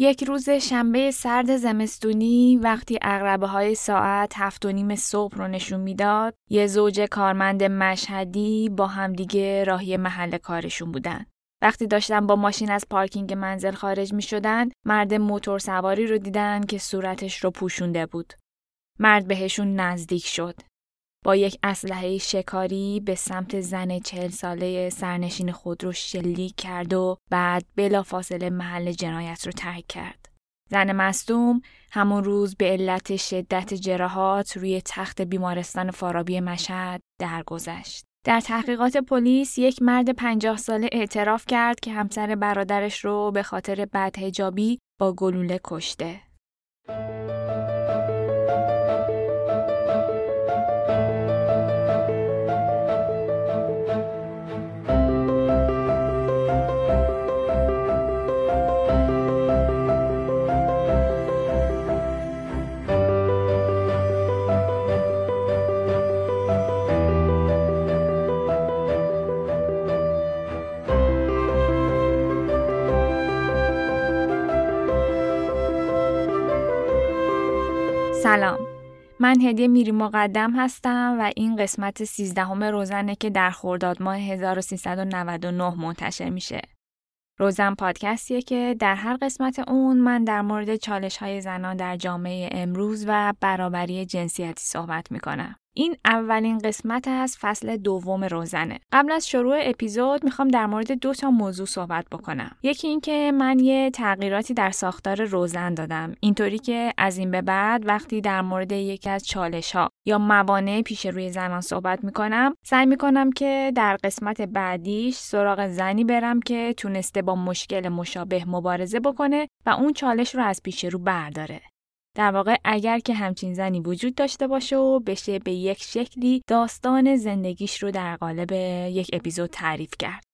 یک روز شنبه سرد زمستونی وقتی اغربه های ساعت هفت و نیم صبح رو نشون می‌داد یه زوج کارمند مشهدی با همدیگه راهی محل کارشون بودن. وقتی داشتن با ماشین از پارکینگ منزل خارج می شدن مرد موتور سواری رو دیدن که صورتش رو پوشونده بود. مرد بهشون نزدیک شد. یک اسلحه شکاری به سمت زن چهل ساله سرنشین خود رو شلیک کرد و بعد بلافاصله محل جنایت رو ترک کرد. زن مصدوم همون روز به علت شدت جراحات روی تخت بیمارستان فارابی مشهد درگذشت. در تحقیقات پلیس یک مرد پنجاه ساله اعتراف کرد که همسر برادرش رو به خاطر بدهجابی با گلوله کشته. سلام من هدیه میری مقدم هستم و این قسمت 13 روزنه که در خرداد ماه 1399 منتشر میشه. روزن پادکستیه که در هر قسمت اون من در مورد چالش های زنان در جامعه امروز و برابری جنسیتی صحبت می‌کنم. این اولین قسمت از فصل دوم روزنه. قبل از شروع اپیزود می‌خوام در مورد دو تا موضوع صحبت بکنم. یکی اینکه من یه تغییراتی در ساختار روزن دادم. اینطوری که از این به بعد وقتی در مورد یکی از چالش ها یا موانع پیش روی زنان صحبت می‌کنم، سعی می‌کنم که در قسمت بعدیش سراغ زنی برم که تونسته با مشکل مشابه مبارزه بکنه و اون چالش رو از پیش رو برداره. در واقع اگر که همچین زنی وجود داشته باشه و بشه به یک شکلی داستان زندگیش رو در قالب یک اپیزود تعریف کرد.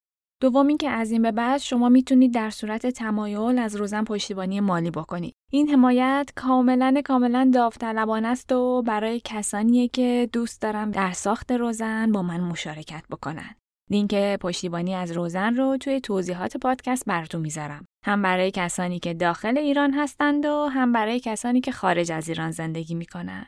دومی که از این به بعد شما می‌تونید در صورت تمایل از روزن پشتیبانی مالی بکنید. این حمایت کاملا کاملا داوطلبانه است و برای کسانیه که دوست دارم در ساخت روزن با من مشارکت بکنن. لینک پشتیبانی از روزن رو توی توضیحات پادکست براتون می‌ذارم. هم برای کسانی که داخل ایران هستند و هم برای کسانی که خارج از ایران زندگی می‌کنن.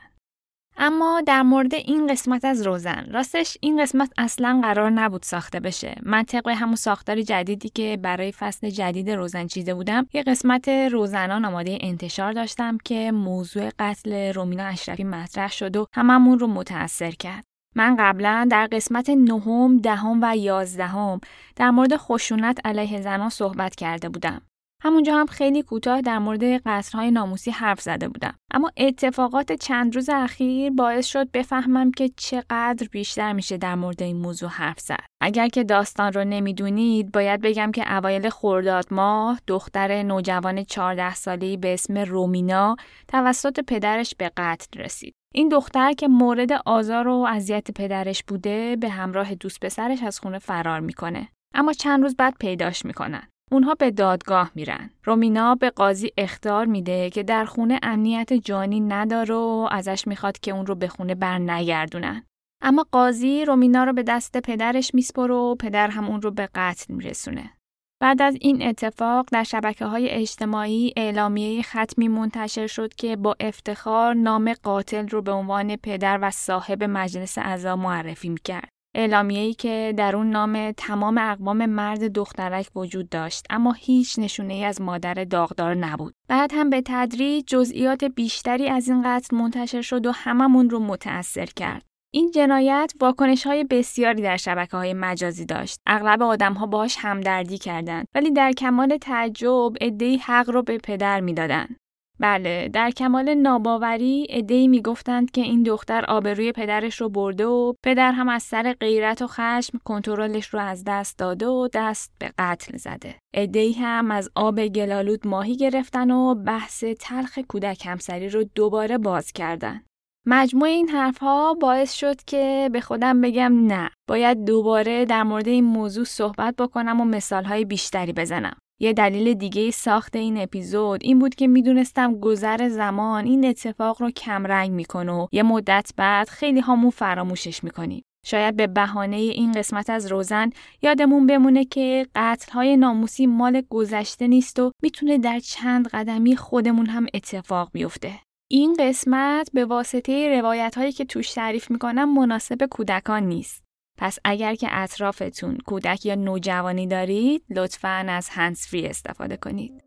اما در مورد این قسمت از روزن راستش این قسمت اصلا قرار نبود ساخته بشه من طبق همون ساختار جدیدی که برای فصل جدید روزن چیده بودم یه قسمت روزنان آماده انتشار داشتم که موضوع قتل رومینا اشرفی مطرح شد و هممون رو متاثر کرد من قبلا در قسمت نهم، دهم و یازدهم در مورد خشونت علیه زنان صحبت کرده بودم. همونجا هم خیلی کوتاه در مورد قصرهای ناموسی حرف زده بودم. اما اتفاقات چند روز اخیر باعث شد بفهمم که چقدر بیشتر میشه در مورد این موضوع حرف زد. اگر که داستان رو نمی‌دونید باید بگم که اوایل خرداد ماه دختر نوجوان 14 ساله‌ای به اسم رومینا توسط پدرش به قتل رسید. این دختر که مورد آزار و اذیت پدرش بوده به همراه دوست پسرش از خونه فرار می‌کنه. اما چند روز بعد پیداش می‌کنن. اونها به دادگاه میرن. رومینا به قاضی اختار میده که در خونه امنیت جانی نداره و ازش می‌خواد که اون رو به خونه بر نگردونن. اما قاضی رومینا رو به دست پدرش میسپره و پدر هم اون رو به قتل میرسونه. بعد از این اتفاق در شبکه های اجتماعی اعلامیه ختمی منتشر شد که با افتخار نام قاتل رو به عنوان پدر و صاحب مجلس اعضا معرفی می‌کرد. اعلامیه‌ای که در اون نام تمام اقوام مرد دخترک وجود داشت اما هیچ نشونه ای از مادر داغدار نبود. بعد هم به تدریج جزئیات بیشتری از این قتل منتشر شد و هممون رو متأثر کرد. این جنایت واکنش های بسیاری در شبکه های مجازی داشت. اغلب آدم ها باهاش همدردی کردند ولی در کمال تعجب عدهای حق رو به پدر می‌دادند. بله در کمال ناباوری عدهای می‌گفتند که این دختر آبروی پدرش رو برده و پدر هم از سر غیرت و خشم کنترلش رو از دست داده و دست به قتل زده عدهای هم از آب گلالود ماهی گرفتن و بحث تلخ کودک همسری رو دوباره باز کردن مجموع این حرفها باعث شد که به خودم بگم نه باید دوباره در مورد این موضوع صحبت بکنم و مثالهای بیشتری بزنم یه دلیل دیگه ساخت این اپیزود این بود که می‌دونستم گذر زمان این اتفاق رو کمرنگ می‌کنه و یه مدت بعد خیلی هامون فراموشش می‌کنیم. شاید به بهانه این قسمت از روزن یادمون بمونه که های ناموسی مال گذشته نیست و می‌تونه در چند قدمی خودمون هم اتفاق بیفته. این قسمت به واسطه روایت هایی که توش تعریف می‌کنم مناسب کودکان نیست. پس اگر که اطرافتون کودک یا نوجوانی دارید لطفاً از هنس فری استفاده کنید.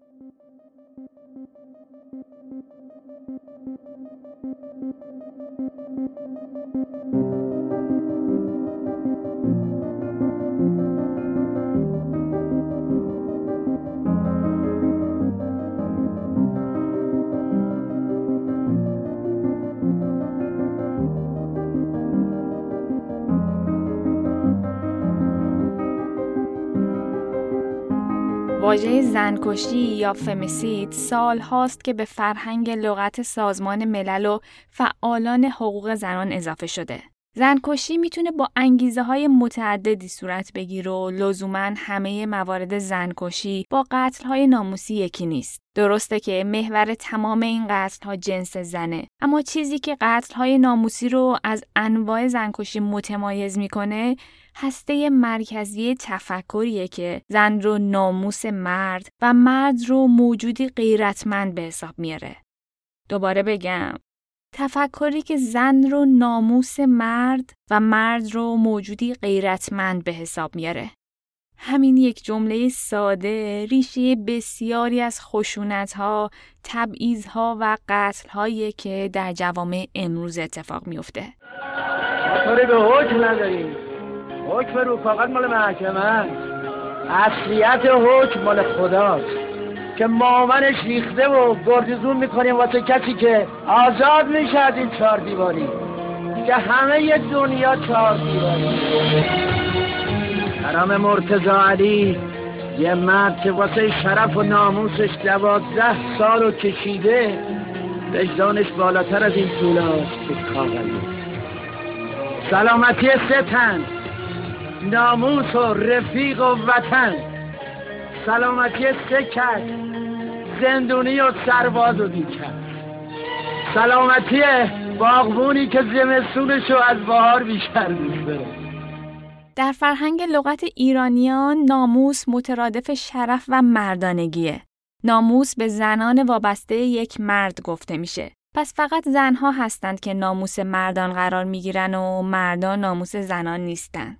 واژه زنکشی یا فمیسید سال هاست که به فرهنگ لغت سازمان ملل و فعالان حقوق زنان اضافه شده. زنکشی می‌تونه با انگیزه های متعددی صورت بگیره و لزوما همه موارد زنکشی با قتل های ناموسی یکی نیست. درسته که محور تمام این قتل ها جنس زنه اما چیزی که قتل های ناموسی رو از انواع زنکشی متمایز می‌کنه هسته مرکزی تفکریه که زن رو ناموس مرد و مرد رو موجودی غیرتمند به حساب میاره. دوباره بگم تفکری که زن رو ناموس مرد و مرد رو موجودی غیرتمند به حساب میاره. همین یک جمله ساده ریشه بسیاری از خشونت ها، تبعیض ها و قتل هایی که در جوامع امروز اتفاق میفته. ما به حکم نداریم. حکم رو فقط مال محکمه اصلیت حکم مال خداست. که مامنش ریخته و گردزون می‌کنیم واسه کسی که آزاد میشه از این چهار دیواری. که همه دنیا چهار دیواری. حرام مرتزا علی یه مرد که واسه شرف و ناموسش دوازده سال و کشیده وجدانش بالاتر از این طولاست که کاغذه سلامتی ستن ناموس و رفیق و وطن. سلامتی سکت زندونی و سرباز و دیکن سلامتی باغبونی که زمستونشو از بهار بیشتر میشه در فرهنگ لغت ایرانیان ناموس مترادف شرف و مردانگیه. ناموس به زنان وابسته یک مرد گفته میشه. پس فقط زنها هستند که ناموس مردان قرار می‌گیرن و مردان ناموس زنان نیستند.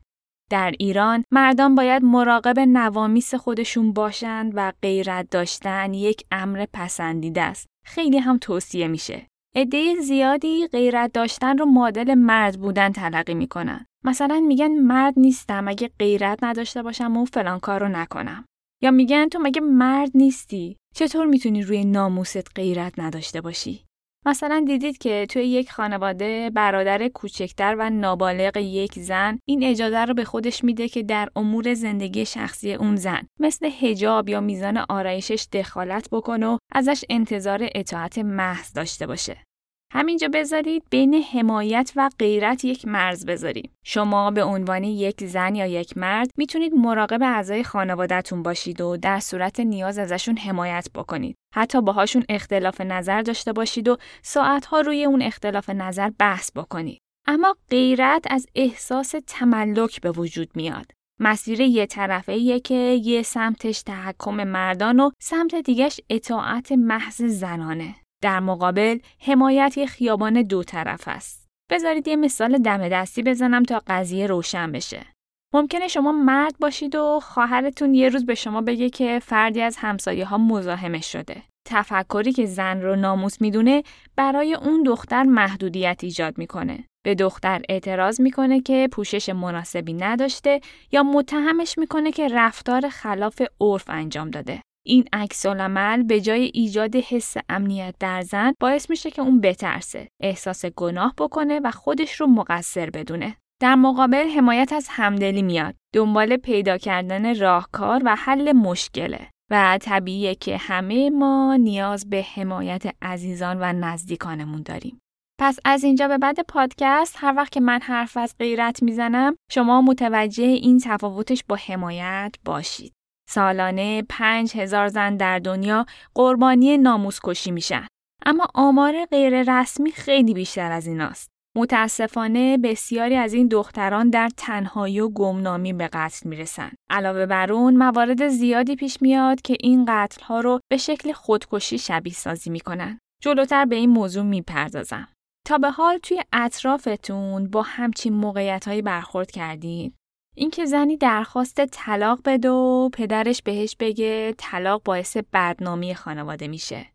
در ایران مردان باید مراقب نوامیس خودشون باشند و غیرت داشتن یک امر پسندیده است. خیلی هم توصیه میشه. عده زیادی غیرت داشتن رو معادل مرد بودن تلقی می‌کنن. مثلا میگن مرد نیستم اگه غیرت نداشته باشم و فلان کار رو نکنم. یا میگن تو مگه مرد نیستی؟ چطور می‌تونی روی ناموست غیرت نداشته باشی؟ مثلا دیدید که توی یک خانواده برادر کوچکتر و نابالغ یک زن این اجازه رو به خودش میده که در امور زندگی شخصی اون زن مثل هجاب یا میزان آرایشش دخالت بکنه و ازش انتظار اطاعت محض داشته باشه. همینجا بذارید بین حمایت و غیرت یک مرز بذارید. شما به عنوان یک زن یا یک مرد می‌تونید مراقب اعضای خانوادهتون باشید و در صورت نیاز ازشون حمایت بکنید. حتی باهاشون اختلاف نظر داشته باشید و ساعتها روی اون اختلاف نظر بحث بکنید. اما غیرت از احساس تملک به وجود میاد. مسیر یه طرفه که یه سمتش تحکم مردان و سمت دیگش اطاعت محض زنانه. در مقابل حمایت یه خیابان دو طرف است. بذارید یه مثال دم دستی بزنم تا قضیه روشن بشه. ممکنه شما مرد باشید و خواهرتون یه روز به شما بگه که فردی از همسایه ها مزاحمش شده. تفکری که زن رو ناموس می‌دونه برای اون دختر محدودیت ایجاد می‌کنه. به دختر اعتراض می‌کنه که پوشش مناسبی نداشته یا متهمش می‌کنه که رفتار خلاف عرف انجام داده. این عکس العمل به جای ایجاد حس امنیت در زن باعث میشه که اون بترسه، احساس گناه بکنه و خودش رو مقصر بدونه. در مقابل حمایت از همدلی میاد. دنبال پیدا کردن راهکار و حل مشکله. و طبیعیه که همه ما نیاز به حمایت عزیزان و نزدیکانمون داریم. پس از اینجا به بعد پادکست هر وقت که من حرف از غیرت می‌زنم شما متوجه این تفاوتش با حمایت باشید. سالانه پنج هزار زن در دنیا قربانی ناموس کشی میشن. اما آمار غیر رسمی خیلی بیشتر از ایناست. متاسفانه بسیاری از این دختران در تنهایی و گمنامی به قتل می‌رسن. علاوه بر اون موارد زیادی پیش میاد که این قتل ها رو به شکل خودکشی شبیه سازی می‌کنن. جلوتر به این موضوع می‌پردازم. تا به حال توی اطرافتون با همچین موقعیت هایی برخورد کردید. اینکه زنی درخواست طلاق بده و پدرش بهش بگه طلاق باعث بدنامی خانواده میشه.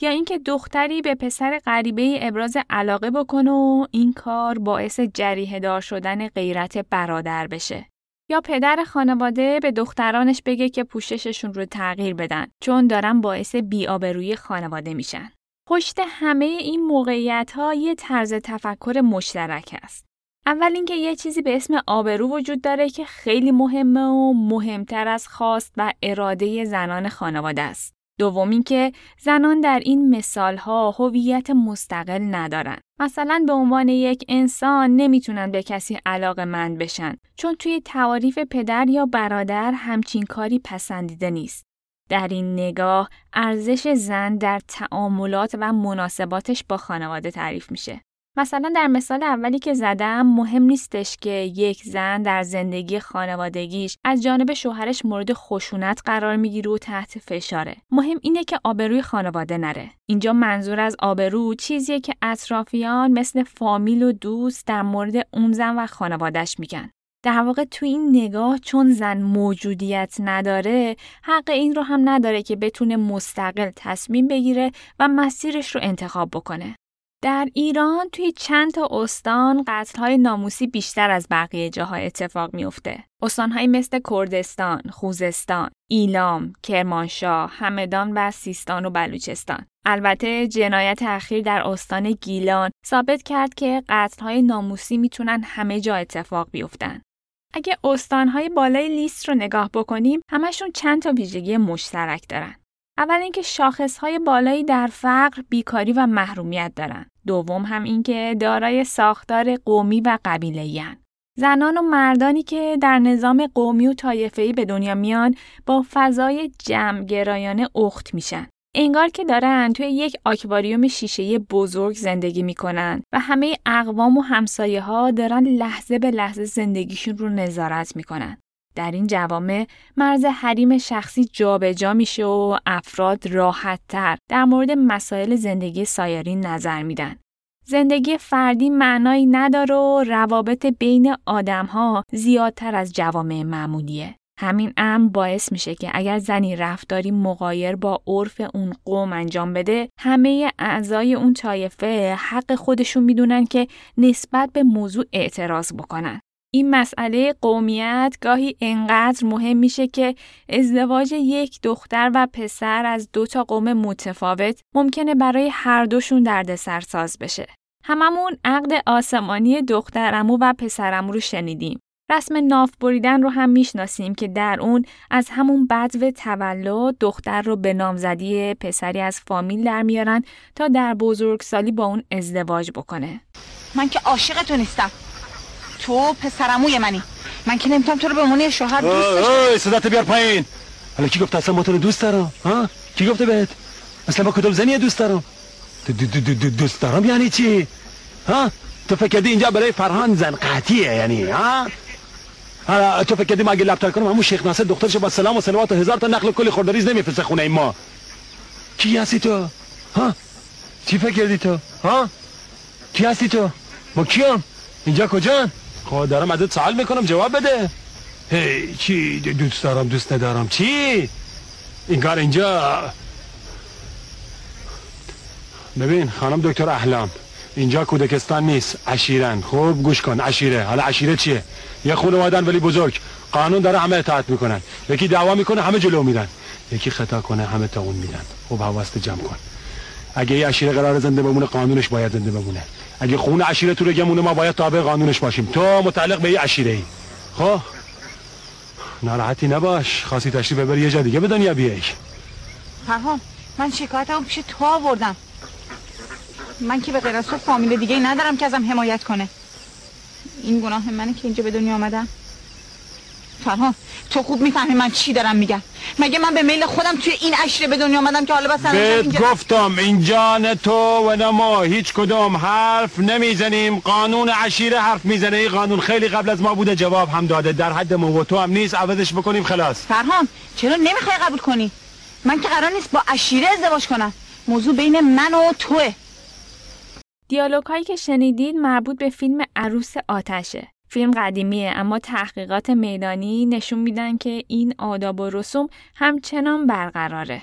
یا اینکه دختری به پسر غریبه ابراز علاقه بکنه و این کار باعث جریه دار شدن غیرت برادر بشه. یا پدر خانواده به دخترانش بگه که پوشششون رو تغییر بدن چون دارن باعث بیآبرویی خانواده میشن. پشت همه این موقعیت ها یه طرز تفکر مشترک است. اول اینکه یه چیزی به اسم آبرو وجود داره که خیلی مهمه و مهمتر از خواست و اراده زنان خانواده است. دوم که زنان در این مثال ها هویت مستقل ندارن. مثلا به عنوان یک انسان نمی‌تونن به کسی علاقه مند بشن چون توی تعاریف پدر یا برادر همچین کاری پسندیده نیست. در این نگاه ارزش زن در تعاملات و مناسباتش با خانواده تعریف میشه. مثلا در مثال اولی که زدم مهم نیستش که یک زن در زندگی خانوادگیش از جانب شوهرش مورد خشونت قرار می‌گیره و تحت فشاره. مهم اینه که آبروی خانواده نره. اینجا منظور از آبرو چیزیه که اطرافیان مثل فامیل و دوست در مورد اون زن و خانوادهش میگن. در واقع تو این نگاه چون زن موجودیت نداره حق این رو هم نداره که بتونه مستقل تصمیم بگیره و مسیرش رو انتخاب بکنه. در ایران توی چند تا استان های ناموسی بیشتر از بقیه جاها اتفاق میفته. استانهایی مثل کردستان، خوزستان، ایلام، کرمانشاه، همدان و سیستان و بلوچستان. البته جنایت اخیر در استان گیلان ثابت کرد که های ناموسی می‌تونن همه جا اتفاق بیفتن. اگه استانهای بالای لیست رو نگاه بکنیم همشون چند تا ویژگی مشترک دارن. اول اینکه شاخصهای بالایی در فقر، بیکاری و محرومیت دارن. دوم هم اینکه دارای ساختار قومی و قبیله‌ای زنان و مردانی که در نظام قومی و طایفه‌ای به دنیا میان با فضای جمع گرایانه اخت میشن. انگار که دارن توی یک آکواریوم شیشه‌ای بزرگ زندگی می‌کنن و همه اقوام و همسایه ها دارن لحظه به لحظه زندگیشون رو نظارت می‌کنن. در این جوامع مرز حریم شخصی جابجا جا میشه و افراد راحت تر در مورد مسائل زندگی سایرین نظر میدن. زندگی فردی معنایی نداره و روابط بین آدمها زیادتر از جوامع معمولیه. همین امر باعث میشه که اگر زنی رفتاری مقایر با عرف اون قوم انجام بده همه اعضای اون طایفه حق خودشون می‌دونن که نسبت به موضوع اعتراض بکنن. این مسئله قومیت گاهی انقدر مهم میشه که ازدواج یک دختر و پسر از دو تا قوم متفاوت ممکنه برای هر دوشون دردسر ساز بشه. هممون عقد آسمانی دخترمو و پسرمو رو شنیدیم. رسم ناف بریدن رو هم می‌شناسیم که در اون از همون بدو تولد دختر رو به نامزدی پسری از فامیل در میارن تا در بزرگسالی با اون ازدواج بکنه. من که عاشق تو نیستم. تو پسرموی منی. من که نمی‌تونم تو رو به عنوان شوهر دوست داشتم صدات بیار پایین. حالا کی گفت اصلا ما تو رو دوست دارم؟ ها؟ کی گفته بهت؟ اصلا با کدوم زنی دوست دارم؟ دوست دارم یعنی چی؟ ها؟ تو فکر کردی اینجا برای فرهان زن قطعیه یعنی ها؟ تو فکر کردی ما اگه لپتر کنم همون شیخ ناصر دخترش با سلام و سلوات و هزار تا نقل کلی خوردریز نمیفرسته خونه ما. کی هستی تو؟ ها؟ چی فکر کردی تو؟ ها؟ کی هستی تو؟ ما کیم اینجا کجا خب دارم ازت سوال می‌کنم جواب بده. هی چی؟ دوست دارم دوست ندارم. چی؟ این کار اینجا. ببین خانم دکتر احلام اینجا کودکستان نیست عشیرن خوب گوش کن عشیره حالا عشیره چیه؟ یه خانوادن ولی بزرگ. قانون داره همه اطاعت می‌کنن. یکی دعوا می‌کنه همه جلو میرن. یکی خطا کنه همه تا اون میرن. خوب حواست جمع کن. اگه یه عشیره قرار زنده بمونه قانونش باید زنده بمونه. اگه خون عشیره تو گمونه ما باید تابع قانونش باشیم. تو متعلق به یه عشیره ای خب؟ ناراحتی نباش. خاصی تشریف ببری یه جا دیگه به دنیا بیای. فرهام من شکایتمو پیش تو آوردم. من که به غیر از تو فامیل دیگه ای ندارم که ازم حمایت کنه. این گناه منه که اینجا به دنیا آمدم. فرهان تو خوب می‌فهمی من چی دارم میگم. مگه من به میل خودم توی این عشره به دنیا آمدم که حالا بس اینجا گفتم اینجا نه تو و نه ما هیچ کدوم حرف نمی‌زنیم. قانون عشیره حرف می‌زنه. این قانون خیلی قبل از ما بوده جواب هم داده. در حد ما و تو هم نیست. عوضش بکنیم خلاص. فرهان چرا نمی‌خوای قبول کنی؟ من که قرار نیست با عشیره ازدواج کنم. موضوع بین من و توه. دیالوگ هایی که شنیدید مربوط به فیلم عروس آتشه. فیلم قدیمیه اما تحقیقات میدانی نشون میدن که این آداب و رسوم همچنان برقراره.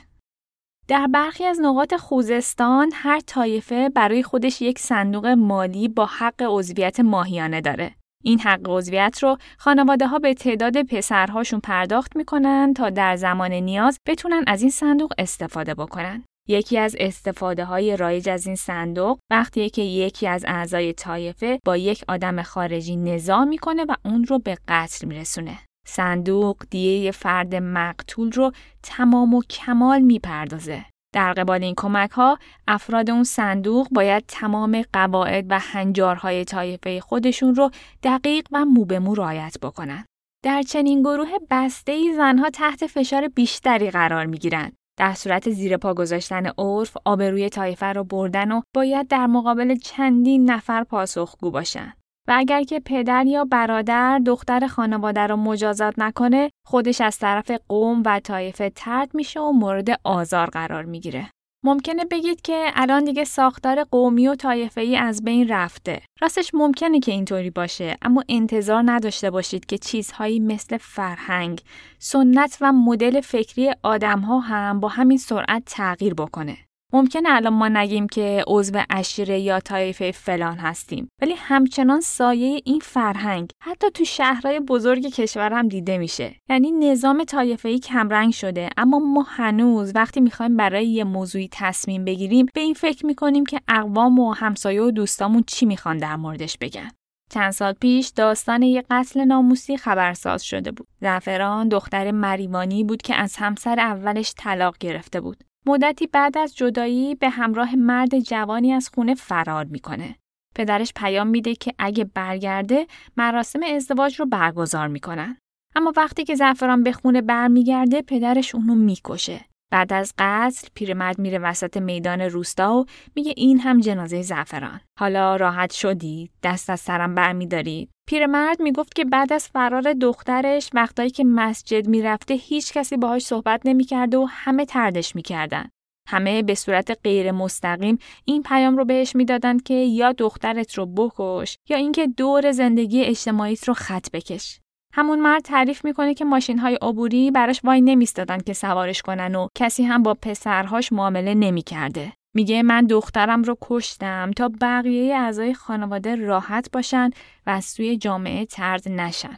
در برخی از نقاط خوزستان هر طایفه برای خودش یک صندوق مالی با حق عضویت ماهیانه داره. این حق عضویت رو خانواده ها به تعداد پسرهاشون پرداخت می‌کنن تا در زمان نیاز بتونن از این صندوق استفاده بکنن. یکی از استفاده های رایج از این صندوق وقتیه که یکی از اعضای طایفه با یک آدم خارجی نزاع می‌کنه و اون رو به قتل میرسونه. صندوق دیه فرد مقتول رو تمام و کمال می‌پردازه. در قبال این کمک ها افراد اون صندوق باید تمام قواعد و هنجارهای طایفه خودشون رو دقیق و مو به مو رعایت بکنن. در چنین گروه بسته ای زنها تحت فشار بیشتری قرار می گیرن. در صورت زیر پا گذاشتن عرف آبروی طایفه رو بردن و باید در مقابل چندین نفر پاسخگو باشن. و اگر که پدر یا برادر دختر خانواده رو مجازات نکنه خودش از طرف قوم و طایفه ترد میشه و مورد آزار قرار می‌گیره. ممکنه بگید که الان دیگه ساختار قومی و ای از بین رفته. راستش ممکنه که اینطوری باشه اما انتظار نداشته باشید که چیزهایی مثل فرهنگ، سنت و مدل فکری آدمها هم با همین سرعت تغییر بکنه. ممکنه الان ما نگیم که عضو اشیره یا طایفه فلان هستیم ولی همچنان سایه این فرهنگ حتی تو شهرهای بزرگ کشور هم دیده میشه یعنی نظام طایفه کمرنگ شده اما ما هنوز وقتی می‌خوایم برای یه موضوعی تصمیم بگیریم به این فکر می‌کنیم که اقوام و همسایه و دوستامون چی می‌خوان در موردش بگن چند سال پیش داستان یه قتل ناموسی خبرساز شده بود. زعفران دختر مریوانی بود که از همسر اولش طلاق گرفته بود. مدتی بعد از جدایی به همراه مرد جوانی از خونه فرار می‌کنه. پدرش پیام میده که اگه برگرده مراسم ازدواج رو برگزار می‌کنن. اما وقتی که زعفران به خونه برمیگرده پدرش اونو می‌کشه. بعد از قتل پیرمرد میره وسط میدان روستا و میگه این هم جنازه زعفران. حالا راحت شدی؟ دست از سرم برمیدارید؟ پیرمرد می‌گفت که بعد از فرار دخترش وقتایی که مسجد می‌رفته هیچ کسی باهاش صحبت نمی‌کرده و همه تردش می‌کردن. همه به صورت غیر مستقیم این پیام رو بهش می‌دادند که یا دخترت رو بکش یا اینکه دور زندگی اجتماعیت رو خط بکش. همون مرد تعریف می‌کنه که ماشین های عبوری براش وای نمیستادن که سوارش کنن و کسی هم با پسرهاش معامله نمی‌کرده. میگه من دخترم رو کشتم تا بقیه اعضای خانواده راحت باشن و از سوی جامعه ترد نشن.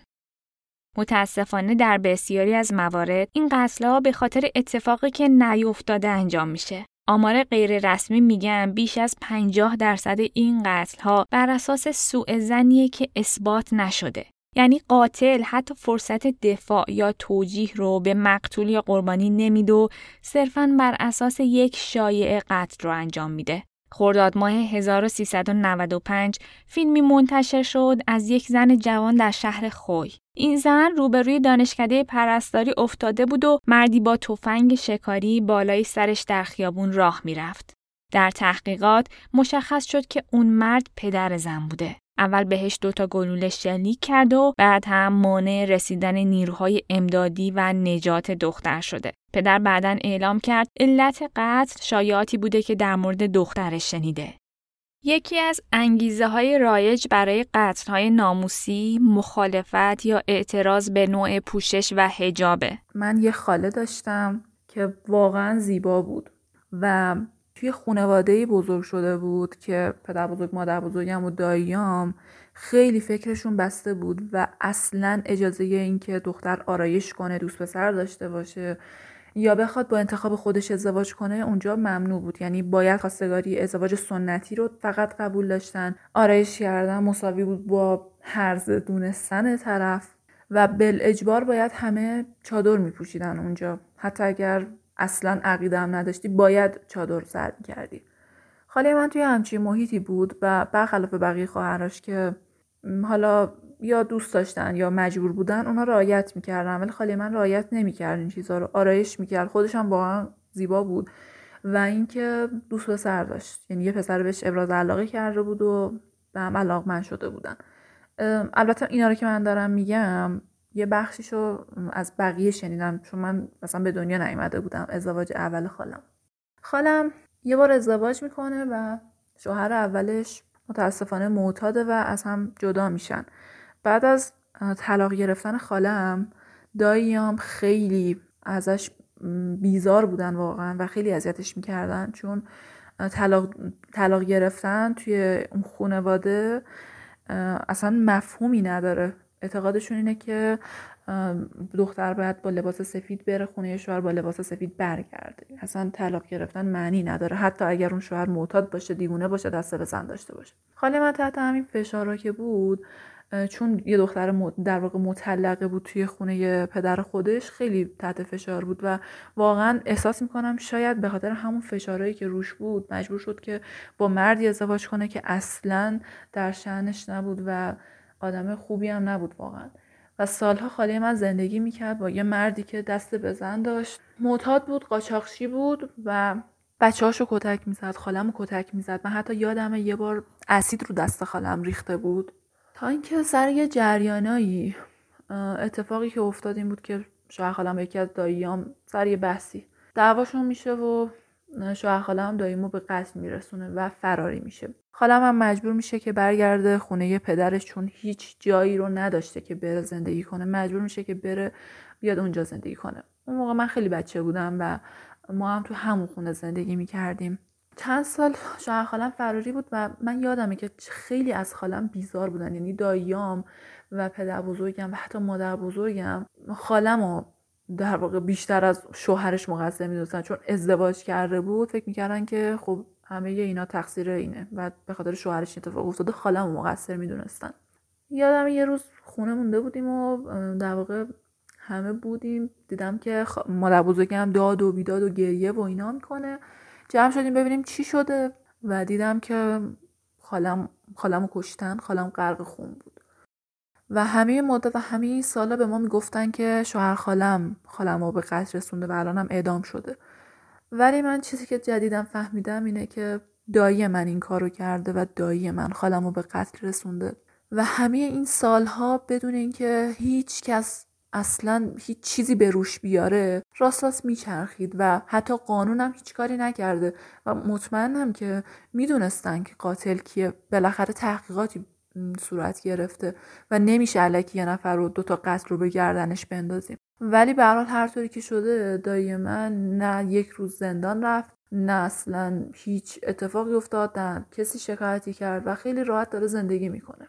متاسفانه در بسیاری از موارد این قتلها به خاطر اتفاقی که نیفتاده انجام میشه. آمار غیر رسمی میگن بیش از 50 درصد این قتل ها بر اساس سوء زنیه که اثبات نشده. یعنی قاتل حتی فرصت دفاع یا توجیه رو به مقتول یا قربانی نمیده و صرفاً بر اساس یک شایعه قتل رو انجام میده. خرداد ماه 1395 فیلمی منتشر شد از یک زن جوان در شهر خوی. این زن روبروی دانشکده پرستاری افتاده بود و مردی با تفنگ شکاری بالای سرش در خیابون راه می‌رفت. در تحقیقات مشخص شد که اون مرد پدر زن بوده. اول بهش دوتا گلوله شلیک کرد و بعد هم مانع رسیدن نیروهای امدادی و نجات دختر شده. پدر بعدا اعلام کرد علت قتل شایعاتی بوده که در مورد دخترش شنیده. یکی از انگیزه های رایج برای قتل های ناموسی مخالفت یا اعتراض به نوع پوشش و هجابه. من یه خاله داشتم که واقعا زیبا بود و توی خانواده بزرگ شده بود که پدر بزرگ مادر بزرگم و داییام خیلی فکرشون بسته بود و اصلا اجازه اینکه دختر آرایش کنه دوست پسر داشته باشه یا بخواد با انتخاب خودش ازدواج کنه اونجا ممنوع بود. یعنی باید خواستگاری ازدواج سنتی رو فقط قبول داشتن. آرایش کردن مساوی بود با هرز دونستن طرف و بل اجبار باید همه چادر میپوشیدن اونجا. حتی اگر اصلا عقیده هم نداشتی باید چادر سر کردی خاله من توی همچین محیطی بود و برخلاف بقیه خواهرش که حالا یا دوست داشتن یا مجبور بودن اونها رعایت می‌کردن ولی خاله من رعایت نمی‌کرد این چیزها رو. آرایش می‌کرد. خودش هم واقعا زیبا بود و اینکه دوست پسر داشت. یعنی یه پسر بهش ابراز علاقه کرده بود و به هم علاقمند شده بودن. البته اینا رو که من دارم میگم یه بخشیشو از بقیه شنیدم چون من مثلا به دنیا نیومده بودم. ازدواج اول خالم. خالم یه بار ازدواج می‌کنه و شوهر اولش متاسفانه معتاده و از هم جدا میشن. بعد از طلاق گرفتن خالم داییام خیلی ازش بیزار بودن واقعا و خیلی اذیتش می‌کردن. چون طلاق, طلاق گرفتن توی اون خانواده اصلا مفهومی نداره. اعتقادشون اینه که دختر باید با لباس سفید بره خونه شوهر با لباس سفید برگرده. اصلا طلاق گرفتن معنی نداره. حتی اگر اون شوهر معتاد باشه دیوونه باشه دست به زن داشته باشه. خاله من تحت همین فشارا که بود چون یه دختر در واقع مطلقه بود توی خونه پدر خودش خیلی تحت فشار بود و واقعا احساس می‌کنم شاید به خاطر همون فشارهایی که روش بود مجبور شد که با مردی ازدواج کنه که اصلا در شعنش نبود و آدم خوبی هم نبود واقعا. و سالها خاله من زندگی می‌کرد با یه مردی که دست بزن داشت. معتاد بود قاچاقچی بود و بچه هاشو کتک می‌زد خالم کتک می‌زد. من حتی یادم یه بار اسید رو دست خالم ریخته بود. تا اینکه سر یه جریانایی اتفاقی که افتاد این بود که شوهر خالم یکی از داییام سر یه بحثی دعواشون میشه و شوهر خالم داییمو به قتل میرسونه و فراری میشه. خالم هم مجبور میشه که برگرده خونه پدرش چون هیچ جایی رو نداشته که بره زندگی کنه. مجبور میشه که بره بیاد اونجا زندگی کنه. اون موقع من خیلی بچه بودم و ما هم تو همون خونه زندگی می‌کردیم. چند سال شوهر خالم فراری بود و من یادمه که خیلی از خالم بیزار بودن. یعنی داییام و پدر بزرگم و حتی مادر بزرگم خالم رو در واقع بیشتر از شوهرش مقصر می‌دونستن چون ازدواج کرده بود فکر می‌کردن که خب همه اینا تقصیر اینه. و به خاطر شوهرش اتفاق افتاده خالم مقصر می‌دونستن. یادم یه روز خونه مونده بودیم و در واقع همه بودیم. دیدم که مادر بزرگم داد و بیداد و گریه و اینا می‌کنه. جمع شدیم ببینیم چی شده. و دیدم که خالم خالمو کشتن. خالم غرق خون بود. و همه مدت و همه این سالا به ما می‌گفتن که شوهر خالم خالم رو به قتل رسونده و الانم اعدام شده. ولی من چیزی که جدیدم فهمیدم اینه که دایی من این کارو کرده و دایی من خالم رو به قتل رسونده. و همه این سالها بدون اینکه هیچ کس اصلا هیچ چیزی به روش بیاره راست راست میچرخید و حتی قانونم هیچ کاری نکرده. و مطمئنم که می‌دونستن که قاتل کیه. بالاخره تحقیقاتی صورت گرفته و نمیشه علکی یه نفر رو دوتا قتل رو به گردنش بندازیم ولی به هر طوری که شده دایی من نه یک روز زندان رفت نه اصلا هیچ اتفاقی افتاد نه کسی شکایتی کرد و خیلی راحت داره زندگی می‌کنه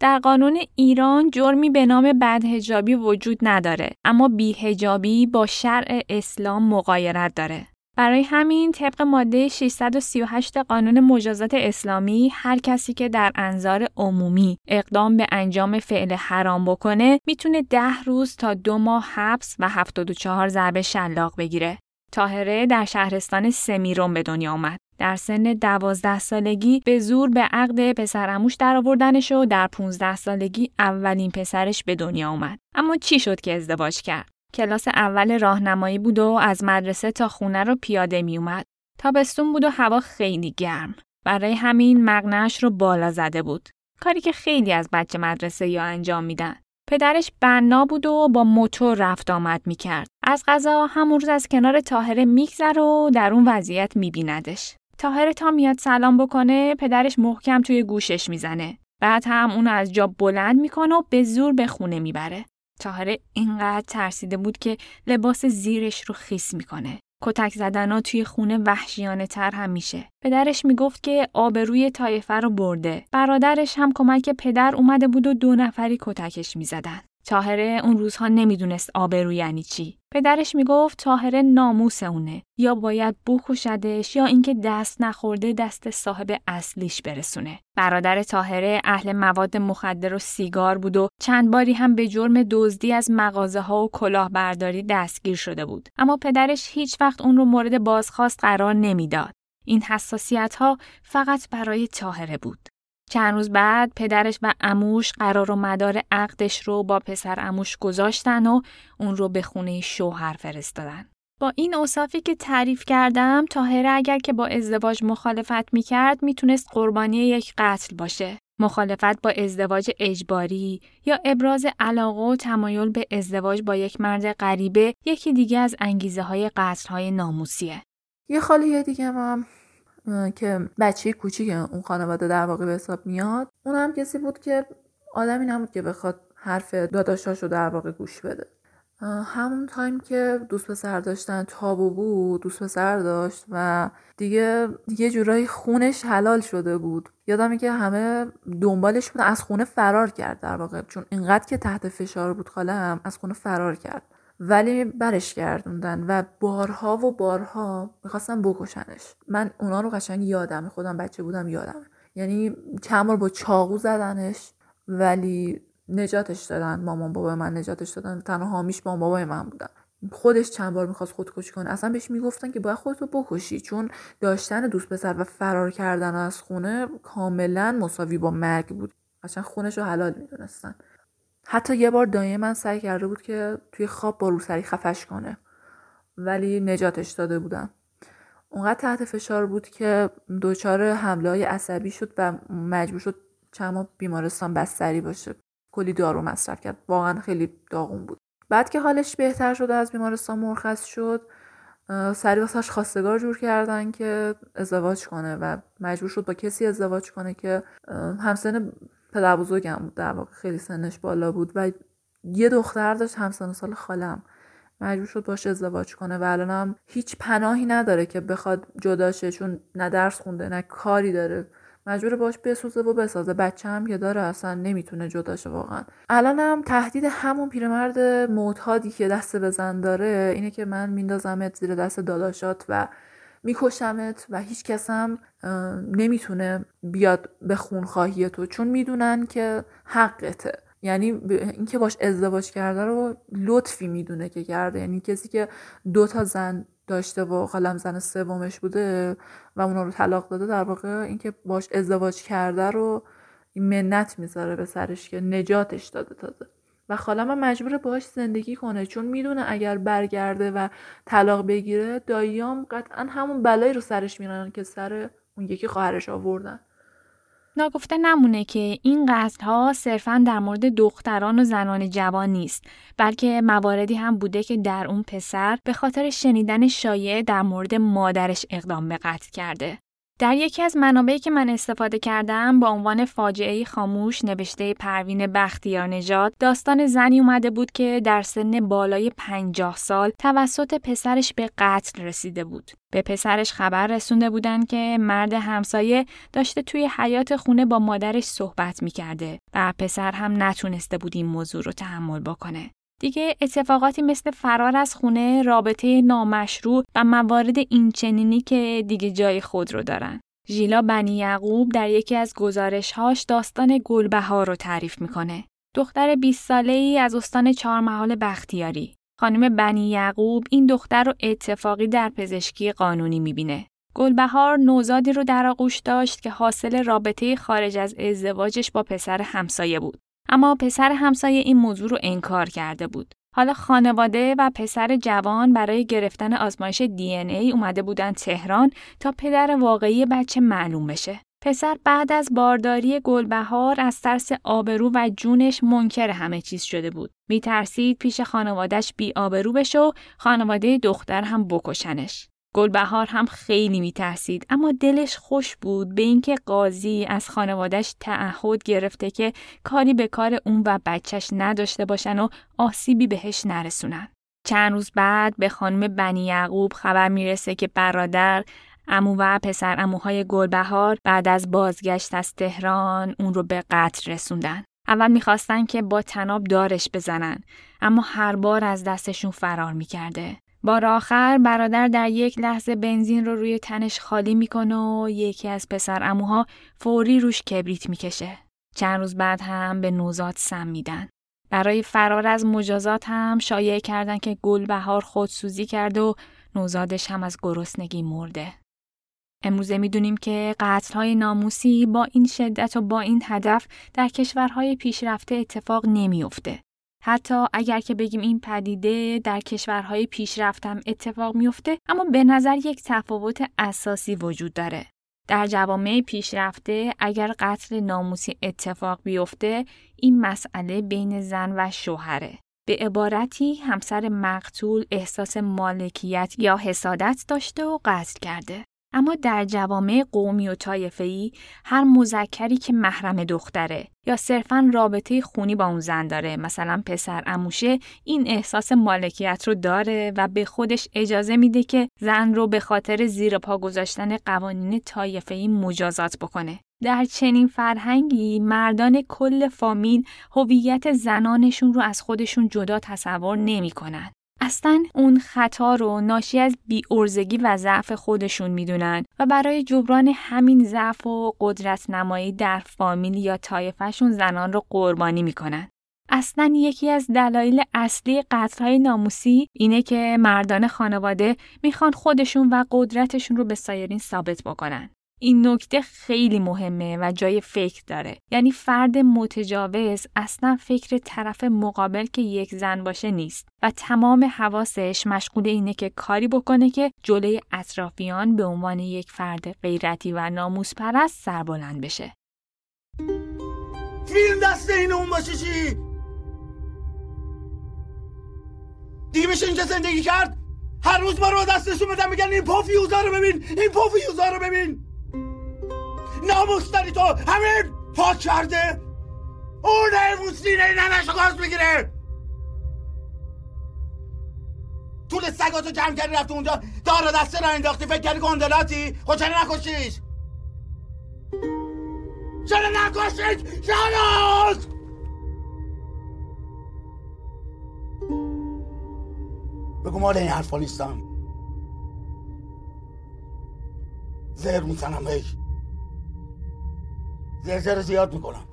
در قانون ایران جرمی به نام بدهجابی وجود نداره اما بیهجابی با شرع اسلام مقایرت داره. برای همین طبق ماده 638 قانون مجازات اسلامی هر کسی که در انظار عمومی اقدام به انجام فعل حرام بکنه می‌تونه ده روز تا دو ماه حبس و 74 ضربه شلاق بگیره. تاهره در شهرستان سمیرون به دنیا آمد. در سن دوازده سالگی به زور به عقد پسرموش در آوردنش و در 15 سالگی اولین پسرش به دنیا اومد. اما چی شد که ازدواج کرد؟ کلاس اول راهنمایی بود و از مدرسه تا خونه رو پیاده می اومد. تابستون بود و هوا خیلی گرم. برای همین مغنش رو بالا زده بود. کاری که خیلی از بچه مدرسه یا انجام میدن. پدرش بنا بود و با موتور رفت آمد می‌کرد. از غذا همون روز از کنار تاهره میگذر و در اون وضعیت میبیندش. تاهره تا میاد سلام بکنه پدرش محکم توی گوشش می‌زنه. بعد هم اونو از جا بلند می‌کنه و به زور به خونه می‌بره. تاهره اینقدر ترسیده بود که لباس زیرش رو خیس می‌کنه. کتک زدن ها توی خونه وحشیانه تر هم میشه. پدرش می‌گفت که آبروی تایفه رو برده. برادرش هم کمک پدر اومده بود و دو نفری کتکش می‌زدن. تاهره اون روزها نمی‌دونست آبرو یعنی چی. پدرش می‌گفت تاهره ناموس اونه یا باید بکشدش یا اینکه دست نخورده دست صاحب اصلیش برسونه. برادر تاهره اهل مواد مخدر و سیگار بود و چند باری هم به جرم دزدی از مغازه ها و کلاهبرداری دستگیر شده بود. اما پدرش هیچ وقت اون رو مورد بازخواست قرار نمی‌داد. این حساسیت ها فقط برای تاهره بود. چند روز بعد پدرش و اموش قرار و مدار عقدش رو با پسر اموش گذاشتن و اون رو به خونه شوهر فرستادن. با این اوصافی که تعریف کردم تاهره اگر که با ازدواج مخالفت می‌کرد می‌تونست قربانی یک قتل باشه. مخالفت با ازدواج اجباری یا ابراز علاقه و تمایل به ازدواج با یک مرد غریبه یکی دیگه از انگیزه های قتل های ناموسیه. یه خاله دیگه هم که بچه کوچیک اون خانواده در واقع به حساب میاد اون هم کسی بود که آدمی نبود که بخواد حرف داداشاشو در واقع گوش بده. همون تایم که دوست پسر داشتن تابو بود دوست پسر داشت و دیگه یه جورایی خونش حلال شده بود. یادمی که همه دنبالش بود از خونه فرار کرد در واقع. چون اینقدر که تحت فشار بود خاله هم از خونه فرار کرد. ولی برش گردوندن و بارها و بارها می‌خواستن بکشنش. من اونا رو قشنگ یادم خودم بچه بودم یادم یعنی چند بار با چاقو زدنش ولی نجاتش دادن. مامان بابا من نجاتش دادن. تنها حامیش مامان بابای من بودن. خودش چند بار می‌خواست خودکشی کنه. اصلا بهش می‌گفتن که باید خودتو بکشی چون داشتن دوست پسر و فرار کردن از خونه کاملا مساوی با مرگ بود. قشنگ خونش رو حلال می‌دونستن. حتی یه بار دایه من سعی کرده بود که توی خواب با روسری خفش کنه. ولی نجاتش داده بودم. اونقدر تحت فشار بود که دچار حمله های عصبی شد و مجبور شد چند ماه بیمارستان بستری باشه. کلی دارو مصرف کرد. واقعا خیلی داغون بود. بعد که حالش بهتر شده از بیمارستان مرخص شد سری واسش خواستگار جور کردن که ازدواج کنه و مجبور شد با کسی ازدواج کنه که همسن پدر بزرگم بود در واقع خیلی سنش بالا بود و یه دختر داشت همسن سال خالم. مجبور شد باش ازدواج کنه و الانم هیچ پناهی نداره که بخواد جداشه چون نه درس خونده نه کاری داره. مجبور باش بسوزه و بسازه. بچه هم که داره اصلا نمی‌تونه جداشه واقعا. الانم تهدید همون پیرمرد معتادی که دست بزن داره اینه که من میندازمت زیر دست داداشات و میکشمت و هیچ کس هم نمی‌تونه بیاد به خونخواهی تو چون می‌دونن که حقته. یعنی اینکه باش ازدواج کرده رو لطفی می‌دونه که کرده. یعنی کسی که دو تا زن داشته و قلم زن سومش بوده و اونا رو طلاق داده در واقع اینکه باش ازدواج کرده رو منت می‌ذاره به سرش که نجاتش داده تازه. و خالم هم مجبوره باهاش زندگی کنه چون می‌دونه اگر برگرده و طلاق بگیره داییام قطعا همون بلایی رو سرش میرن که سر اون یکی خواهرش آوردن. ناگفته نمونه که این قتل ها صرفا در مورد دختران و زنان جوان نیست بلکه مواردی هم بوده که در اون پسر به خاطر شنیدن شایعه در مورد مادرش اقدام به قتل کرده. در یکی از منابعی که من استفاده کردم با عنوان فاجعه خاموش نوشته پروین بختیار نژاد داستان زنی اومده بود که در سن بالای پنجاه سال توسط پسرش به قتل رسیده بود. به پسرش خبر رسونده بودن که مرد همسایه داشته توی حیات خونه با مادرش صحبت می‌کرده و پسر هم نتونسته بود این موضوع رو تحمل بکنه. دیگه اتفاقاتی مثل فرار از خونه، رابطه نامشروع و موارد اینچنینی که دیگه جای خود رو دارن. ژیلا بنی یعقوب در یکی از گزارشهاش داستان گلبهار رو تعریف می‌کنه. دختر 20 ساله ای از استان چهارمحال بختیاری. خانم بنی یعقوب این دختر رو اتفاقی در پزشکی قانونی می‌بینه. گلبهار نوزادی رو در آغوش داشت که حاصل رابطه خارج از ازدواجش با پسر همسایه بود. اما پسر همسایه این موضوع رو انکار کرده بود. حالا خانواده و پسر جوان برای گرفتن آزمایش دی ای اومده بودن تهران تا پدر واقعی بچه معلوم بشه. پسر بعد از بارداری گلبهار از ترس آبرو و جونش منکر همه چیز شده بود. میترسید پیش خانوادش بی آبرو بشه و خانواده دختر هم بکشنش. گلبهار هم خیلی میترسید اما دلش خوش بود به اینکه قاضی از خانوادش تعهد گرفته که کاری به کار اون و بچهش نداشته باشن و آسیبی بهش نرسونن. چند روز بعد به خانم بنی یعقوب خبر می‌رسه که برادر امو و پسر اموهای گلبهار بعد از بازگشت از تهران اون رو به قتل رسوندن. اول می‌خواستن که با تناب دارش بزنن اما هر بار از دستشون فرار می‌کرده. بار آخر برادر در یک لحظه بنزین رو روی تنش خالی می‌کنه و یکی از پسر اموها فوری روش کبریت می‌کشه. چند روز بعد هم به نوزاد سم میدن. برای فرار از مجازات هم شایع کردن که گل بهار خودسوزی کرده و نوزادش هم از گرسنگی مرده. امروزه می‌دونیم که های ناموسی با این شدت و با این هدف در کشورهای پیشرفته اتفاق نمیافته. حتی اگر که بگیم این پدیده در کشورهای پیشرفتم اتفاق میفته اما به نظر یک تفاوت اساسی وجود داره. در جوامع پیشرفته اگر قتل ناموسی اتفاق بیفته این مسئله بین زن و شوهره. به عبارتی همسر مقتول احساس مالکیت یا حسادت داشته و قتل کرده. اما در جوامع قومی و طایفه‌ای هر مذکری که محرم دختره یا صرفا رابطه خونی با اون زن داره مثلا پسر اموشه این احساس مالکیت رو داره و به خودش اجازه میده که زن رو به خاطر زیر پا گذاشتن قوانین طایفه‌ای مجازات بکنه در چنین فرهنگی مردان کل فامیل هویت زنانشون رو از خودشون جدا تصور نمی‌کنن. اصلا اون خطا رو ناشی از ارزگی و ضعف خودشون می‌دونن و برای جبران همین ضعف و قدرت نمایی در فامیل یا طایفهشون زنان رو قربانی می‌کنن. اصلا یکی از دلایل اصلی قتلهای ناموسی اینه که مردان خانواده می‌خوان خودشون و قدرتشون رو به سایرین ثابت بکنن. این نکته خیلی مهمه و جای فکر داره. یعنی فرد متجاوز اصلا فکر طرف مقابل که یک زن باشه نیست و تمام حواسش مشغول اینه که کاری بکنه که جلوی اطرافیان به عنوان یک فرد غیرتی و ناموس پرست سربلند بشه. فیلم دست این اون باشه چی؟ دیگه میشه اینجا زندگی کرد؟ هر روز ما رو دستشون بدن میگن این پافیوزا رو ببین این پافیوزا رو ببین. ناموس داری تو همین پاک کرده! اون حیوان سینه ننش گاز بگیره طول سگاتو جمع کردی رفت اونجا دار دسته را انداختی فکر کردی گندلاتی؟ خود چرا نکشیش؟ چرا نکشید شانوز بگو مال این حرفا نیستم. زهر می‌زنم بهش. زرزر زیاد می‌کنم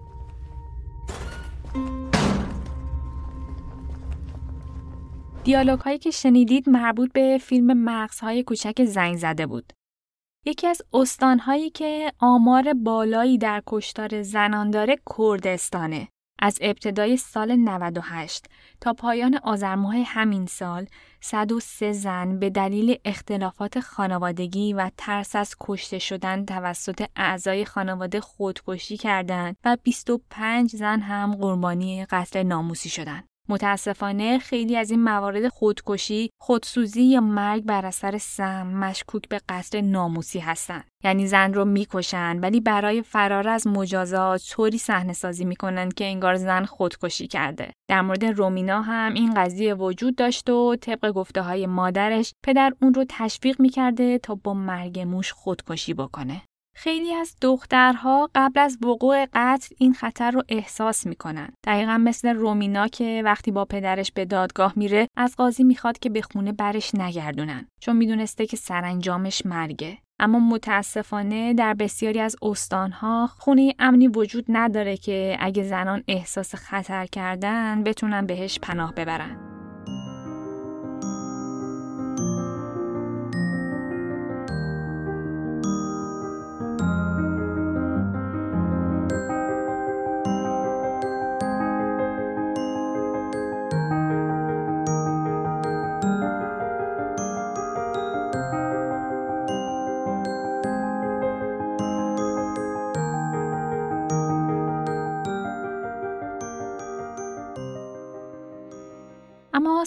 دیالوگ هایی که شنیدید مربوط به فیلم مغزهای کوچک زنگ زده بود. یکی از استانهایی که آمار بالایی در کشتار زنان داره کردستانه. از ابتدای سال 98 تا پایان آذر ماه همین سال 103 زن به دلیل اختلافات خانوادگی و ترس از کشته شدن توسط اعضای خانواده خودکشی کردند و 25 زن هم قربانی قتل ناموسی شدند. متاسفانه خیلی از این موارد خودکشی، خودسوزی یا مرگ بر اثر سم مشکوک به قتل ناموسی هستند. یعنی زن رو می‌کشن ولی برای فرار از مجازات طوری صحنه سازی می‌کنن که انگار زن خودکشی کرده. در مورد رومینا هم این قضیه وجود داشت و طبق گفته های مادرش پدر اون رو تشویق می‌کرده تا با مرگ موش خودکشی بکنه. خیلی از دخترها قبل از وقوع قتل این خطر رو احساس می‌کنن. دقیقا مثل رومینا که وقتی با پدرش به دادگاه میره از قاضی می‌خواد که به خونه برش نگردونن چون می‌دونسته که سرانجامش مرگه. اما متاسفانه در بسیاری از استانها خونه امنی وجود نداره که اگه زنان احساس خطر کردن بتونن بهش پناه ببرن.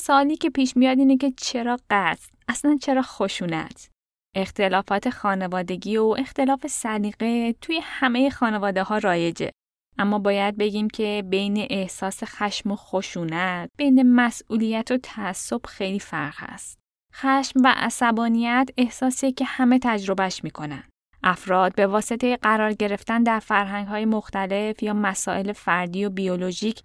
سوالی که پیش میاد اینه که چرا قصد؟ اصلا چرا خشونت؟ اختلافات خانوادگی و اختلاف سلیقه توی همه خانواده ها رایجه. اما باید بگیم که بین احساس خشم و خشونت، بین مسئولیت و تعصب خیلی فرق هست. خشم و عصبانیت احساسی که همه تجربهش می‌کنن. افراد به واسطه قرار گرفتن در های مختلف یا مسائل فردی و بیولوژیک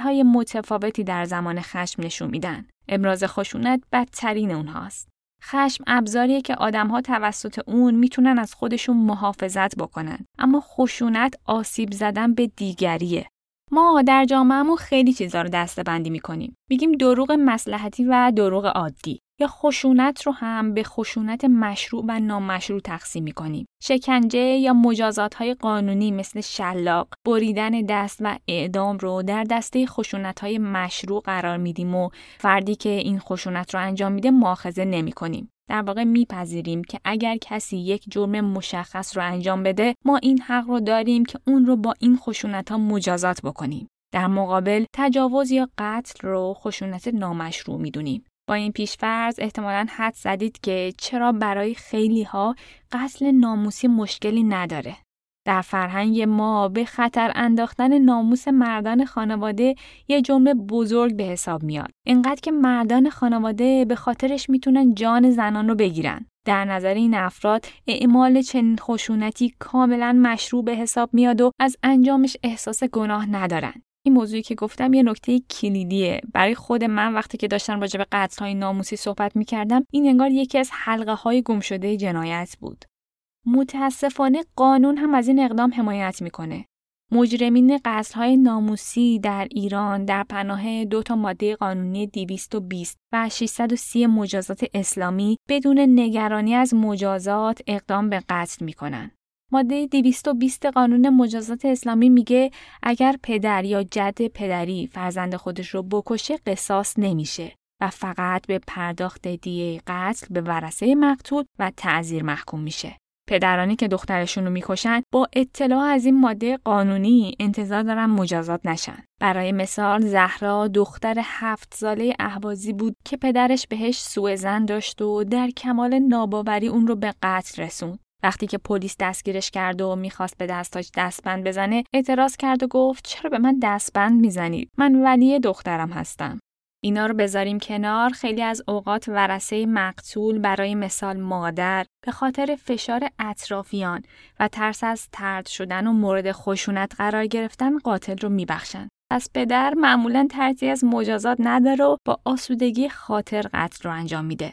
های متفاوتی در زمان خشم نشون میدن. ابراز خشونت بدترین اونهاست. خشم ابزاریه که آدمها توسط اون می‌تونن از خودشون محافظت بکنن اما خشونت آسیب زدن به دیگریه ما در جامعهمون خیلی چیزا رو دسته بندی می‌کنیم. میگیم دروغ مسلحتی و دروغ عادی. یا خشونت رو هم به خشونت مشروع و نامشروع تقسیم می‌کنیم. شکنجه یا مجازات های قانونی مثل شلاق، بریدن دست و اعدام رو در دسته خشونت های مشروع قرار میدیم و فردی که این خشونت رو انجام میده مؤاخذه نمی کنیم. در واقع میپذیریم که اگر کسی یک جرم مشخص رو انجام بده ما این حق رو داریم که اون رو با این خشونت ها مجازات بکنیم. در مقابل تجاوز یا قتل رو خشونت نامشروع می‌دونیم. با این پیشفرض احتمالا حد زدید که چرا برای خیلی ها قتل ناموسی مشکلی نداره. در فرهنگ ما به خطر انداختن ناموس مردان خانواده یه جمله بزرگ به حساب میاد. اینقدر که مردان خانواده به خاطرش می‌تونن جان زنان رو بگیرن. در نظر این افراد اعمال چنین خشونتی کاملا مشروع به حساب میاد و از انجامش احساس گناه ندارن. این موضوعی که گفتم یه نکته کلیدیه برای خود من وقتی که داشتم راجع به قتل های ناموسی صحبت می‌کردم این انگار یکی از حلقه های گمشده جنایت بود متاسفانه قانون هم از این اقدام حمایت می‌کنه مجرمین های ناموسی در ایران در پناه دو تا ماده قانونی 220 و 630 مجازات اسلامی بدون نگرانی از مجازات اقدام به قتل می‌کنن. ماده 220 قانون مجازات اسلامی میگه اگر پدر یا جد پدری فرزند خودش رو بکشه قصاص نمیشه و فقط به پرداخت دیه قتل به ورسه مقتول و تعذیر محکوم میشه. پدرانی که دخترشون رو می‌کشن با اطلاع از این ماده قانونی انتظار دارن مجازات نشن. برای مثال زهرا دختر هفت ساله اهوازی بود که پدرش بهش سوء زن داشت و در کمال ناباوری اون رو به قتل رسوند. وقتی که پلیس دستگیرش کرد و می‌خواست به دستاش دستبند بزنه اعتراض کرد و گفت چرا به من دستبند می‌زنید من ولی دخترم هستم اینا رو بذاریم کنار خیلی از اوقات ورسه مقتول برای مثال مادر به خاطر فشار اطرافیان و ترس از ترد شدن و مورد خشونت قرار گرفتن قاتل رو میبخشن. پس پدر معمولا ترتی از مجازات نداره و با آسودگی خاطر قتل رو انجام میده.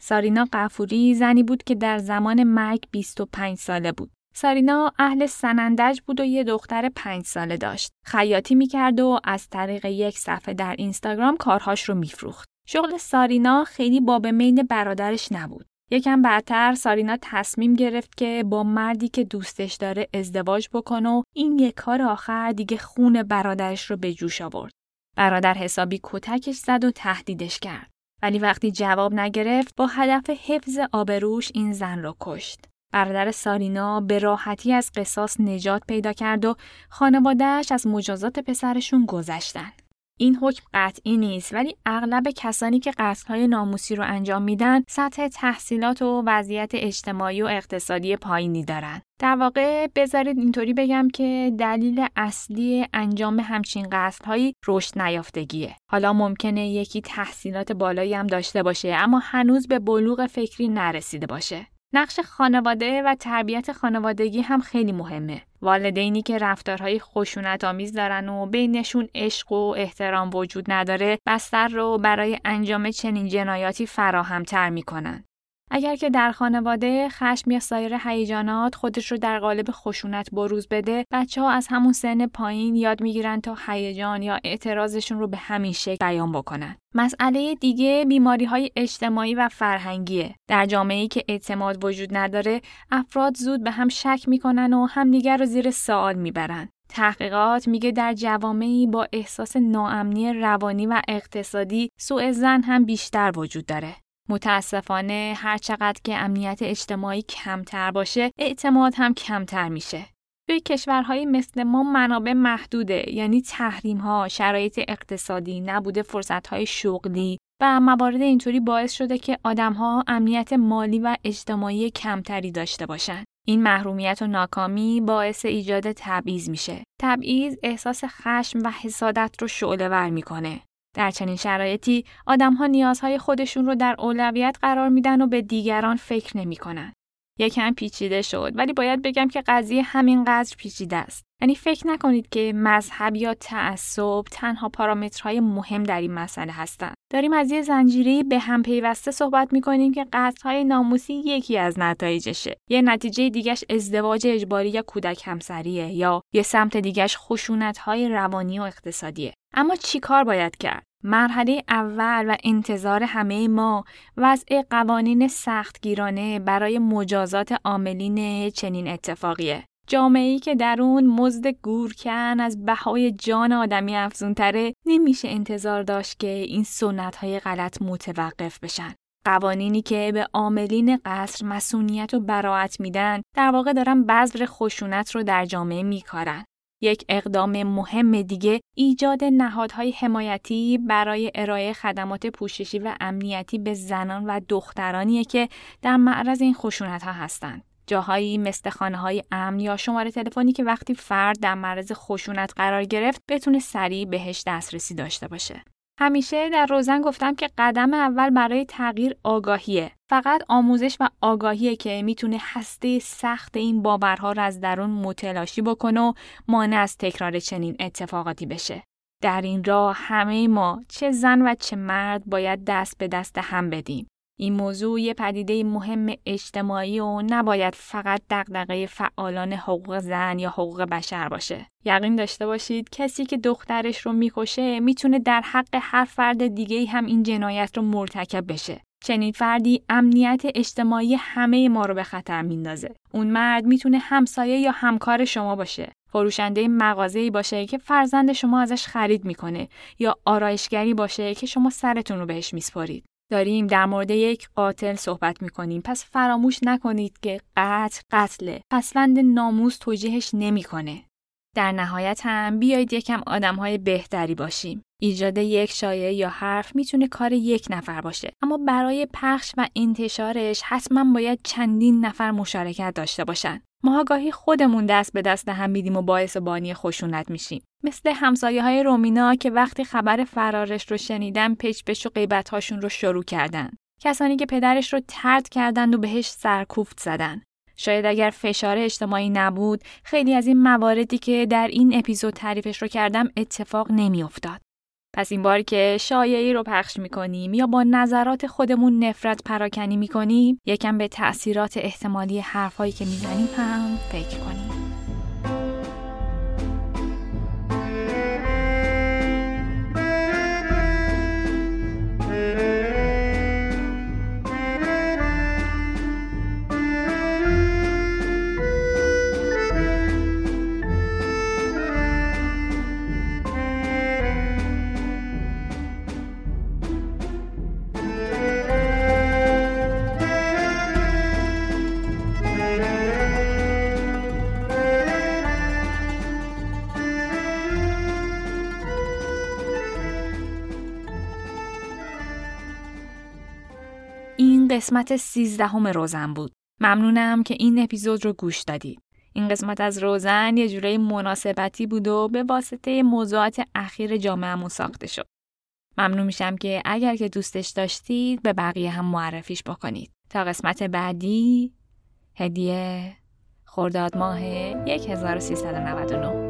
سارینا قفوری زنی بود که در زمان مرگ 25 ساله بود. سارینا اهل سنندج بود و یه دختر پنج ساله داشت. خیاطی می‌کرد و از طریق یک صفحه در اینستاگرام کارهاش رو میفروخت. شغل سارینا خیلی باب میل برادرش نبود. یکم بعدتر سارینا تصمیم گرفت که با مردی که دوستش داره ازدواج بکنه و این یک کار آخر دیگه خون برادرش رو به جوش آورد. برادر حسابی کتکش زد و تهدیدش کرد. ولی وقتی جواب نگرفت با هدف حفظ آبروش این زن را کشت. برادر سارینا به راحتی از قصاص نجات پیدا کرد و خانوادهش از مجازات پسرشون گذشتن. این حکم قطعی نیست ولی اغلب کسانی که قتل‌های ناموسی رو انجام میدن سطح تحصیلات و وضعیت اجتماعی و اقتصادی پایینی دارن. در واقع بذارید اینطوری بگم که دلیل اصلی انجام همچین قتل‌هایی رشد نیافتگیه. حالا ممکنه یکی تحصیلات بالایی هم داشته باشه اما هنوز به بلوغ فکری نرسیده باشه. نقش خانواده و تربیت خانوادگی هم خیلی مهمه. والدینی که رفتارهای خشونت آمیز دارن و بینشون عشق و احترام وجود نداره بستر رو برای انجام چنین جنایاتی فراهمتر می‌کنن. اگر که در خانواده خشم یا سایر هیجانات خودش رو در قالب خشونت بروز بده بچه ها از همون سن پایین یاد می‌گیرن تا هیجان یا اعتراضشون رو به همین شکل بیان بکنن. مسئله دیگه بیماری های اجتماعی و فرهنگیه. در جامعه‌ای که اعتماد وجود نداره افراد زود به هم شک می‌کنن و همدیگر رو زیر سوال می‌برن. تحقیقات میگه در جوامعی با احساس ناامنی روانی و اقتصادی سوء زن هم بیشتر وجود داره. متاسفانه هر چقدر که امنیت اجتماعی کمتر باشه اعتماد هم کمتر میشه. توی کشورهایی مثل ما منابع محدوده یعنی تحریم ها، شرایط اقتصادی، نبوده فرصت های شغلی و موارد اینطوری باعث شده که آدمها امنیت مالی و اجتماعی کمتری داشته باشن. این محرومیت و ناکامی باعث ایجاد تبعیض میشه. تبعیض احساس خشم و حسادت رو شعله ور می‌کنه. در چنین شرایطی آدمها نیازهای خودشون رو در اولویت قرار میدن و به دیگران فکر نمی‌کنن. یکم پیچیده شد ولی باید بگم که قضیه همینقدر پیچیده است. یعنی فکر نکنید که مذهب یا تعصب تنها پارامترهای مهم در این مسئله هستند. داریم از یه زنجیره به هم پیوسته صحبت می‌کنیم که قتلهای ناموسی یکی از نتایجشه. یه نتیجه دیگش ازدواج اجباری یا کودک همسریه یا یه سمت دیگش خشونتهای روانی و اقتصادیه. اما چی کار باید کرد؟ مرحله اول و انتظار همه ما وضع قوانین سختگیرانه برای مجازات عاملین چنین اتفاقیه. جامعه‌ای که در اون مزد گورکن از بهای جان آدمی افزونتره نمیشه انتظار داشت که این سنت های غلط متوقف بشن. قوانینی که به عاملین قصر مسئولیت و براعت میدن در واقع دارن بذر خشونت رو در جامعه میکارن. یک اقدام مهم دیگه ایجاد نهادهای حمایتی برای ارائه خدمات پوششی و امنیتی به زنان و دخترانیه که در معرض این خشونت ها هستند. جاهایی مثل خانه های امن یا شماره تلفنی که وقتی فرد در معرض خشونت قرار گرفت بتونه سریع بهش دسترسی داشته باشه. همیشه در روزن گفتم که قدم اول برای تغییر آگاهیه. فقط آموزش و آگاهیه که می‌تونه هسته سخت این باورها رو از درون متلاشی بکنه و مانع از تکرار چنین اتفاقاتی بشه. در این راه همه ما چه زن و چه مرد باید دست به دست هم بدیم. این موضوع یه پدیده مهم اجتماعی و نباید فقط دغدغه فعالان حقوق زن یا حقوق بشر باشه. یقین داشته باشید کسی که دخترش رو می‌کشه می‌تونه در حق هر فرد دیگه هم این جنایت رو مرتکب بشه. چنین فردی امنیت اجتماعی همه ما رو به خطر میندازه. اون مرد می‌تونه همسایه یا همکار شما باشه. فروشنده مغازه‌ای باشه که فرزند شما ازش خرید می‌کنه یا آرایشگری باشه که شما سرتون رو بهش میسپارید. داریم در مورد یک قاتل صحبت می کنیم پس فراموش نکنید که قتل قتله پسوند ناموس توجیهش نمی‌کنه. در نهایت هم بیایید یکم آدم های بهتری باشیم. ایجاد یک شایعه یا حرف می‌تونه کار یک نفر باشه اما برای پخش و انتشارش حتما باید چندین نفر مشارکت داشته باشن. ما گاهی خودمون دست به دست هم میدیم و باعث بانی خشونت میشیم. مثل همسایه های رومینا که وقتی خبر فرارش رو شنیدن پچ پچ و قیبت هاشون رو شروع کردن. کسانی که پدرش رو ترد کردند و بهش سرکوفت زدن. شاید اگر فشار اجتماعی نبود خیلی از این مواردی که در این اپیزود تعریفش رو کردم اتفاق نمیافتاد. پس این بار که شایعی رو پخش می‌کنیم یا با نظرات خودمون نفرت پراکنی می‌کنیم یکم به تأثیرات احتمالی حرفهایی که می‌زنیم هم فکر کنیم. قسمت سیزدهم روزن بود. ممنونم که این اپیزود رو گوش دادید. این قسمت از روزن یه جوره مناسبتی بود و به واسطه موضوعات اخیر جامعهمون ساخته شد. ممنون میشم که اگر که دوستش داشتید به بقیه هم معرفیش بکنید. تا قسمت بعدی هدیه خرداد ماه 1399